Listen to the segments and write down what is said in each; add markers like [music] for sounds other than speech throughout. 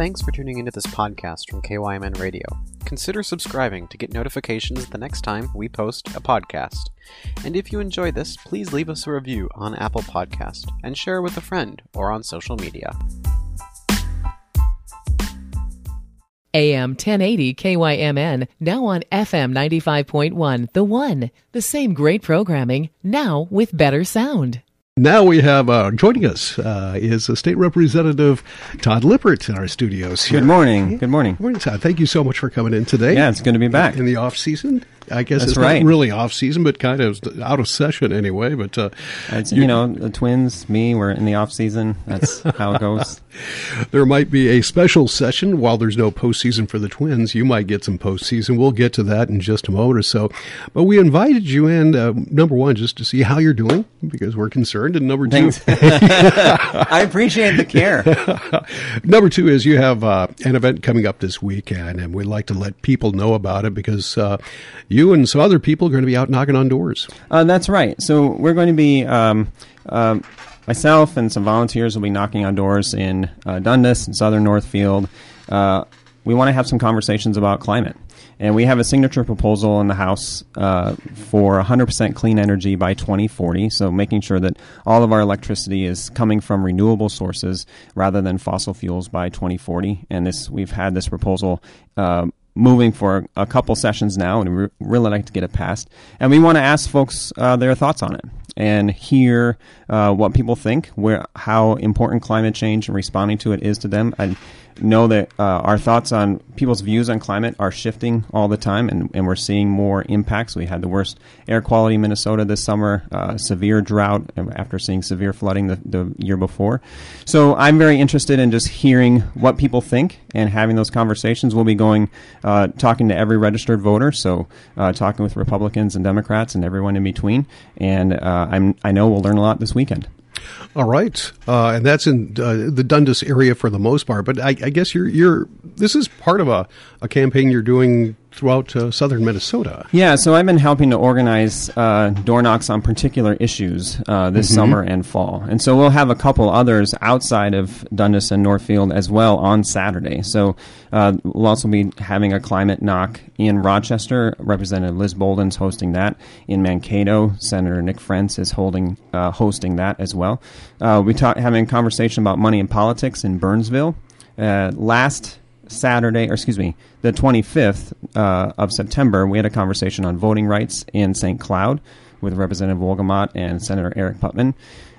Thanks for tuning into this podcast from KYMN Radio. Consider subscribing to get notifications the next time we post a podcast. And if you enjoy this, please leave us a review on Apple Podcast and share with a friend or on social media. AM 1080 KYMN, now on FM 95.1, The One. The same great programming, now with better sound. Now we have uh, joining us uh, is a state representative Todd Lippert in our studios. Here. Good morning. Good morning. Good morning, Todd. Thank you so much for coming in today. Yeah, it's good to be back in the off season. I guess That's it's right. not really off season, but kind of out of session anyway. But uh, you know, the twins, me, we're in the off season. That's how it goes. [laughs] there might be a special session while there's no postseason for the Twins. You might get some postseason. We'll get to that in just a moment or so. But we invited you in, uh, number one, just to see how you're doing because we're concerned, and number two, [laughs] [laughs] I appreciate the care. Number two is you have uh, an event coming up this weekend, and we'd like to let people know about it because uh, you and some other people are going to be out knocking on doors. Uh, that's right. So we're going to be um, um, myself and some volunteers will be knocking on doors in uh, Dundas and Southern Northfield. Uh, we want to have some conversations about climate. And we have a signature proposal in the House uh, for 100% clean energy by 2040. So, making sure that all of our electricity is coming from renewable sources rather than fossil fuels by 2040. And this, we've had this proposal uh, moving for a couple sessions now, and we really like to get it passed. And we want to ask folks uh, their thoughts on it and hear uh, what people think, where how important climate change and responding to it is to them. I know that uh, our thoughts on people's views on climate are shifting all the time, and, and we're seeing more impacts. We had the worst air quality in Minnesota this summer, uh, severe drought after seeing severe flooding the, the year before. So I'm very interested in just hearing what people think and having those conversations. We'll be going uh, talking to every registered voter, so uh, talking with Republicans and Democrats and everyone in between. And uh, I'm I know we'll learn a lot this weekend. All right, uh, and that's in uh, the Dundas area for the most part. But I, I guess you're you're this is part of a, a campaign you're doing throughout uh, southern Minnesota. Yeah, so I've been helping to organize uh, door knocks on particular issues uh, this summer and fall, and so we'll have a couple others outside of Dundas and Northfield as well on Saturday. So uh, we'll also be having a climate knock in Rochester. Representative Liz Boldon's hosting that. In Mankato, Senator Nick Frentz is holding uh, hosting that as well. Uh, we talk having a conversation about money and politics in Burnsville. Uh, last Saturday, or excuse me, the 25th uh, of September, we had a conversation on voting rights in St. Cloud with Representative Wolgamott and Senator Aric Putnam.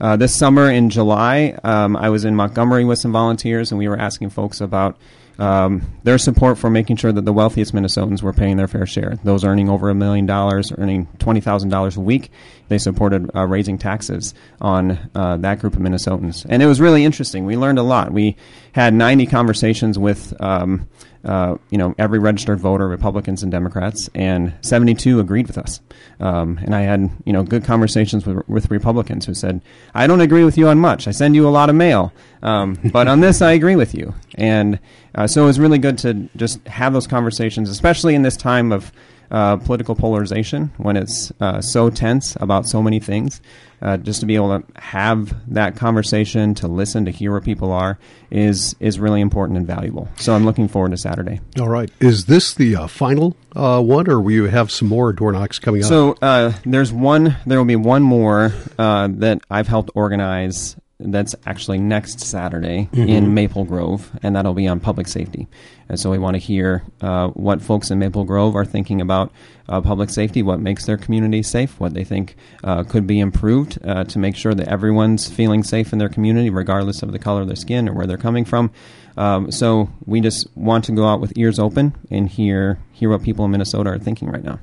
Uh, this summer in July, um, I was in Montgomery with some volunteers, and we were asking folks about um, their support for making sure that the wealthiest Minnesotans were paying their fair share. Those earning over a million dollars, earning twenty thousand dollars a week, they supported uh, raising taxes on uh, that group of Minnesotans, and it was really interesting. We learned a lot. We had ninety conversations with. Um, uh, you know, every registered voter, Republicans and Democrats, and 72 agreed with us. Um, and I had, you know, good conversations with, with Republicans who said, I don't agree with you on much. I send you a lot of mail. Um, but on this, I agree with you. And uh, so it was really good to just have those conversations, especially in this time of uh, political polarization when it's uh, so tense about so many things. Uh, just to be able to have that conversation, to listen, to hear where people are, is is really important and valuable. So I'm looking forward to Saturday. All right, is this the uh, final uh, one, or will you have some more door knocks coming up? So uh, there's one. There will be one more uh, that I've helped organize. That's actually next Saturday in Maple Grove, and that'll be on public safety. And so we want to hear uh, what folks in Maple Grove are thinking about uh, public safety, what makes their community safe, what they think uh, could be improved uh, to make sure that everyone's feeling safe in their community, regardless of the color of their skin or where they're coming from. Um, so we just want to go out with ears open and hear hear what people in Minnesota are thinking right now.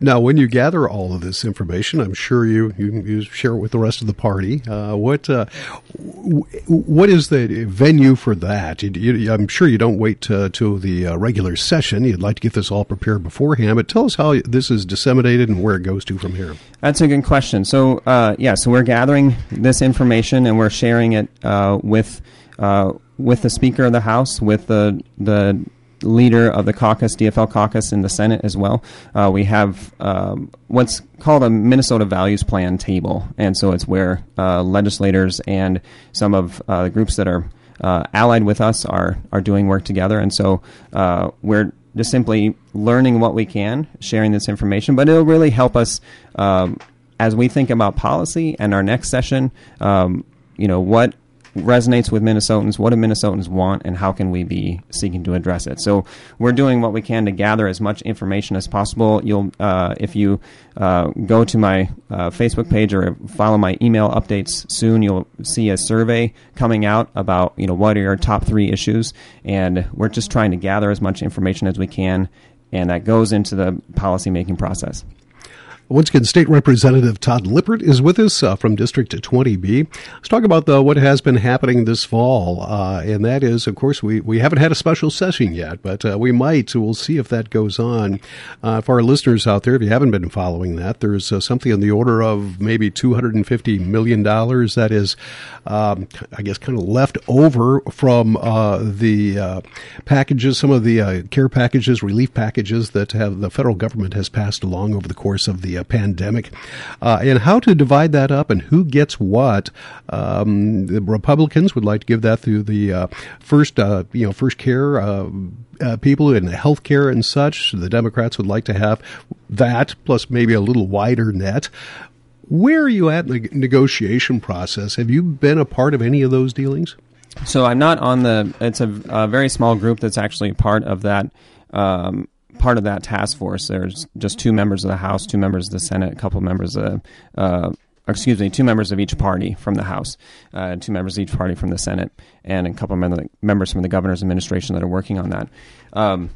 Now, when you gather all of this information, I'm sure you you, you share it with the rest of the party. Uh, what uh, what is the venue for that? You, you, I'm sure you don't wait to, to the uh, regular session. You'd like to get this all prepared beforehand. But tell us how this is disseminated and where it goes to from here. That's a good question. So, uh, yeah, so we're gathering this information and we're sharing it uh, with uh, with the Speaker of the House, with the the leader of the caucus, DFL caucus, in the Senate as well. Uh, we have um, what's called a Minnesota Values Plan table, and so it's where uh, legislators and some of uh, the groups that are uh, allied with us are are doing work together, and so uh, we're just simply learning what we can, sharing this information. But it'll really help us um, as we think about policy and our next session. Um, you know what resonates with Minnesotans, what do Minnesotans want, and how can we be seeking to address it? So we're doing what we can to gather as much information as possible. You'll, uh, if you uh, go to my uh, Facebook page or follow my email updates soon, you'll see a survey coming out about you know what are your top three issues, and we're just trying to gather as much information as we can, and that goes into the policy making process. Once again, State Representative Todd Lippert is with us uh, from District 20B. Let's talk about the, what has been happening this fall, uh, and that is, of course, we, we haven't had a special session yet, but uh, we might. So we'll see if that goes on. Uh, for our listeners out there, if you haven't been following that, there's uh, something in the order of maybe $250 million that is, um, I guess, kind of left over from uh, the packages, some of the care packages, relief packages that have the federal government has passed along over the course of the uh, pandemic, uh, and how to divide that up and who gets what. Um, the Republicans would like to give that through the uh, first, uh, you know, first care. Uh, people in health care and such. The Democrats would like to have that, plus maybe a little wider net. Where are you at in the negotiation process? Have you been a part of any of those dealings? So I'm not on the. It's a, a very small group that's actually part of that um, part of that task force. There's just two members of the House, two members of the Senate, a couple members of, uh, excuse me, two members of each party from the House, uh, two members of each party from the Senate, and a couple of members from the governor's administration that are working on that. Um,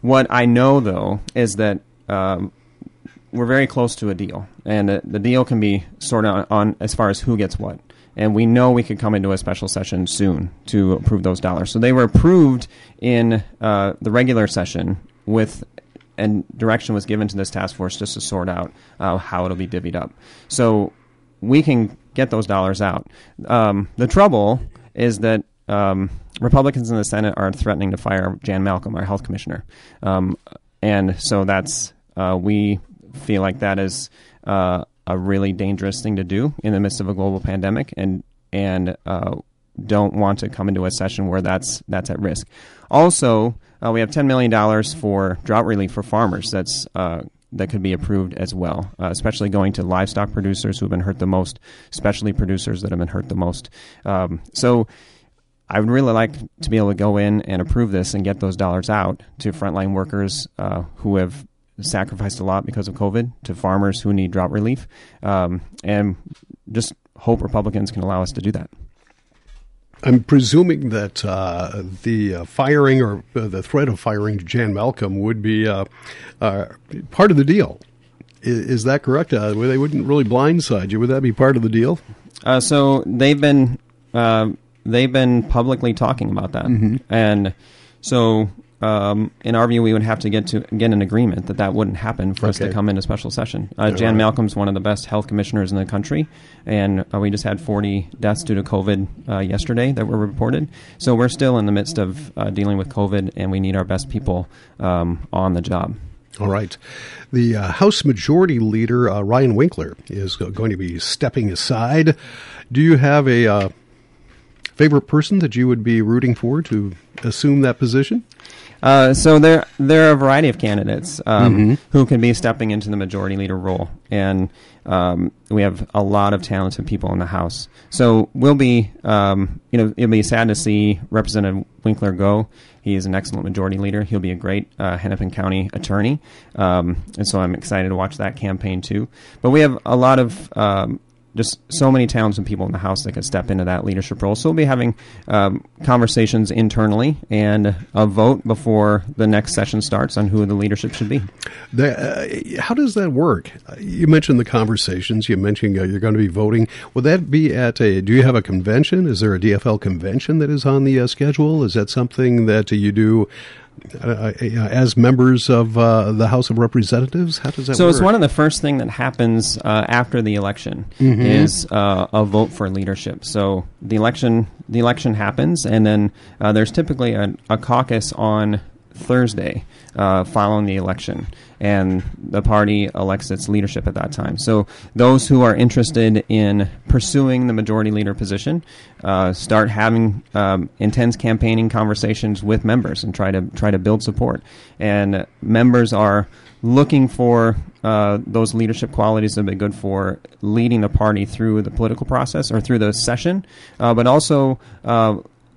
what I know, though, is that um, we're very close to a deal, and uh, the deal can be sorted on, on as far as who gets what and we know we could come into a special session soon to approve those dollars. So they were approved in uh, the regular session with and direction was given to this task force just to sort out uh, how it'll be divvied up. So we can get those dollars out. Um, the trouble is that um, Republicans in the Senate are threatening to fire Jan Malcolm, our health commissioner, um, and so that's uh, we feel like that is uh, a really dangerous thing to do in the midst of a global pandemic, and and uh, don't want to come into a session where that's that's at risk. Also, uh, we have $10 million for drought relief for farmers. That's uh, that could be approved as well, uh, especially going to livestock producers who have been hurt the most, especially producers that have been hurt the most. Um, so I would really like to be able to go in and approve this and get those dollars out to frontline workers uh, who have sacrificed a lot because of COVID, to farmers who need drought relief, um, and just hope Republicans can allow us to do that. I'm presuming that uh, the uh, firing or uh, the threat of firing Jan Malcolm would be uh, uh, part of the deal. Is, is that correct? Uh, they wouldn't really blindside you. Would that be part of the deal? so they've been they've been publicly talking about that, mm-hmm. and so um, in our view, we would have to get to get an agreement that that wouldn't happen for okay. us to come into special session. Uh, Jan right. Malcolm's one of the best health commissioners in the country, and uh, we just had 40 deaths due to COVID uh, yesterday that were reported. So we're still in the midst of uh, dealing with COVID, and we need our best people um, on the job. All right. The uh, House Majority Leader, uh, Ryan Winkler, is going to be stepping aside. Do you have a favorite person that you would be rooting for to assume that position? Uh, so there there are a variety of candidates um, mm-hmm. who can be stepping into the majority leader role, and um, we have a lot of talented people in the House. So we'll be, um, you know, it'll be sad to see Representative Winkler go. He is an excellent majority leader. He'll be a great uh, Hennepin County attorney, um, and so I'm excited to watch that campaign too. But we have a lot of um, just so many towns and people in the House that could step into that leadership role. So we'll be having um, conversations internally and a vote before the next session starts on who the leadership should be. Uh, how does that work? You mentioned the conversations. You mentioned uh, you're going to be voting. Will that be at a? Do you have a convention? Is there a DFL convention that is on the uh, schedule? Is that something that you do? Uh, uh, as members of uh, the House of Representatives? How does that so work? it's one of the first thing that happens uh, after the election mm-hmm. is uh, a vote for leadership. So the election the election happens, and then uh, there's typically a, a, caucus on Thursday uh, following the election, and the party elects its leadership at that time. So those who are interested in pursuing the majority leader position uh, start having um, intense campaigning conversations with members and try to try to build support. And members are looking for uh, those leadership qualities that have been good for leading the party through the political process or through the session, uh, but also uh,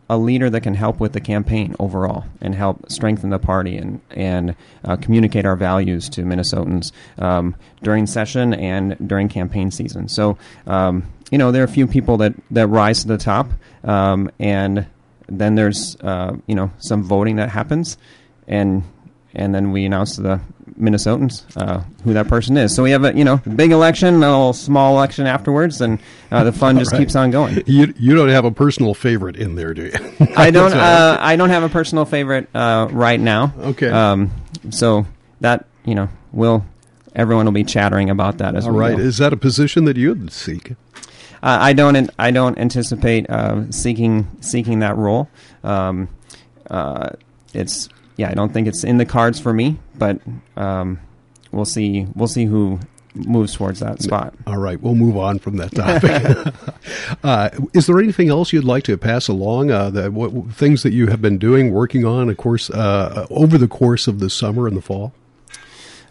a leader that can help with the campaign overall and help strengthen the party and and uh, communicate our values to Minnesotans um, during session and during campaign season. So um, you know there are a few people that that rise to the top, um, and then there's uh, you know some voting that happens, and and then we announce the Minnesotans uh, who that person is. So we have a you know big election, a little small election afterwards, and uh, the fun just [laughs] right. keeps on going. You you don't have a personal favorite in there, do you? I don't. [laughs] Uh, I don't have a personal favorite uh, right now. Okay. Um, so that you know will everyone will be chattering about that as All we right. go. Is that a position that you'd seek? Uh, I don't. I don't anticipate uh, seeking seeking that role. Um, uh, it's yeah. I don't think it's in the cards for me, but um, we'll see. We'll see who moves towards that spot. All right, we'll move on from that topic. [laughs] uh, is there anything else you'd like to pass along? Uh, that what, things that you have been doing, working on, of course, uh, over the course of the summer and the fall.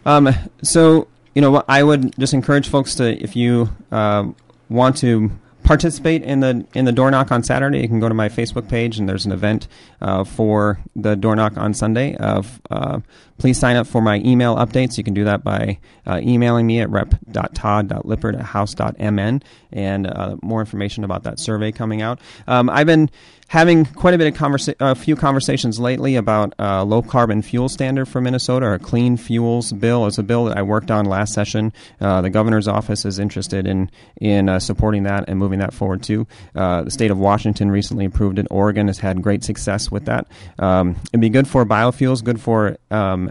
Um, so you know, I would just encourage folks to, if you um, want to participate in the in the door knock on Saturday, you can go to my Facebook page and there's an event uh, for the door knock on Sunday. Of uh, please sign up for my email updates. You can do that by uh, emailing me at rep.todd.lippert and uh, more information about that survey coming out. Um, I've been having quite a bit of conversa- a few conversations lately about uh, low carbon fuel standard for Minnesota or a clean fuels bill. It's a bill that I worked on last session. Uh, the governor's office is interested in in supporting that and moving that forward too. Uh, the state of Washington recently approved it. Oregon has had great success with that. Um, it'd be good for biofuels, good for um,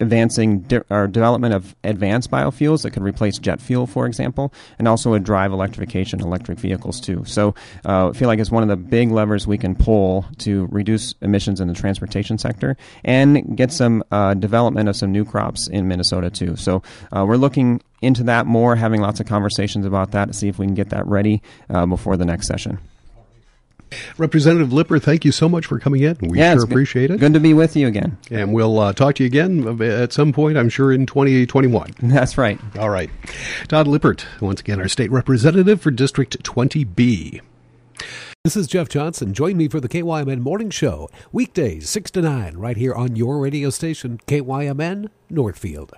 advancing de- or development of advanced biofuels that could replace jet fuel, for example, and also would drive electrification, electric vehicles too. So uh, I feel like it's one of the big levers we can pull to reduce emissions in the transportation sector and get some uh, development of some new crops in Minnesota too. So uh, we're looking into that more, having lots of conversations about that to see if we can get that ready uh, before the next session. Representative Lippert, thank you so much for coming in. We yeah, sure it's good- appreciate it. Good to be with you again. And we'll uh, talk to you again at some point, I'm sure, in 2021. [laughs] That's right. All right. Todd Lippert, once again, our state representative for District 20B. This is Jeff Johnson. Join me for the KYMN Morning Show, weekdays 6 to 9, right here on your radio station, KYMN Northfield.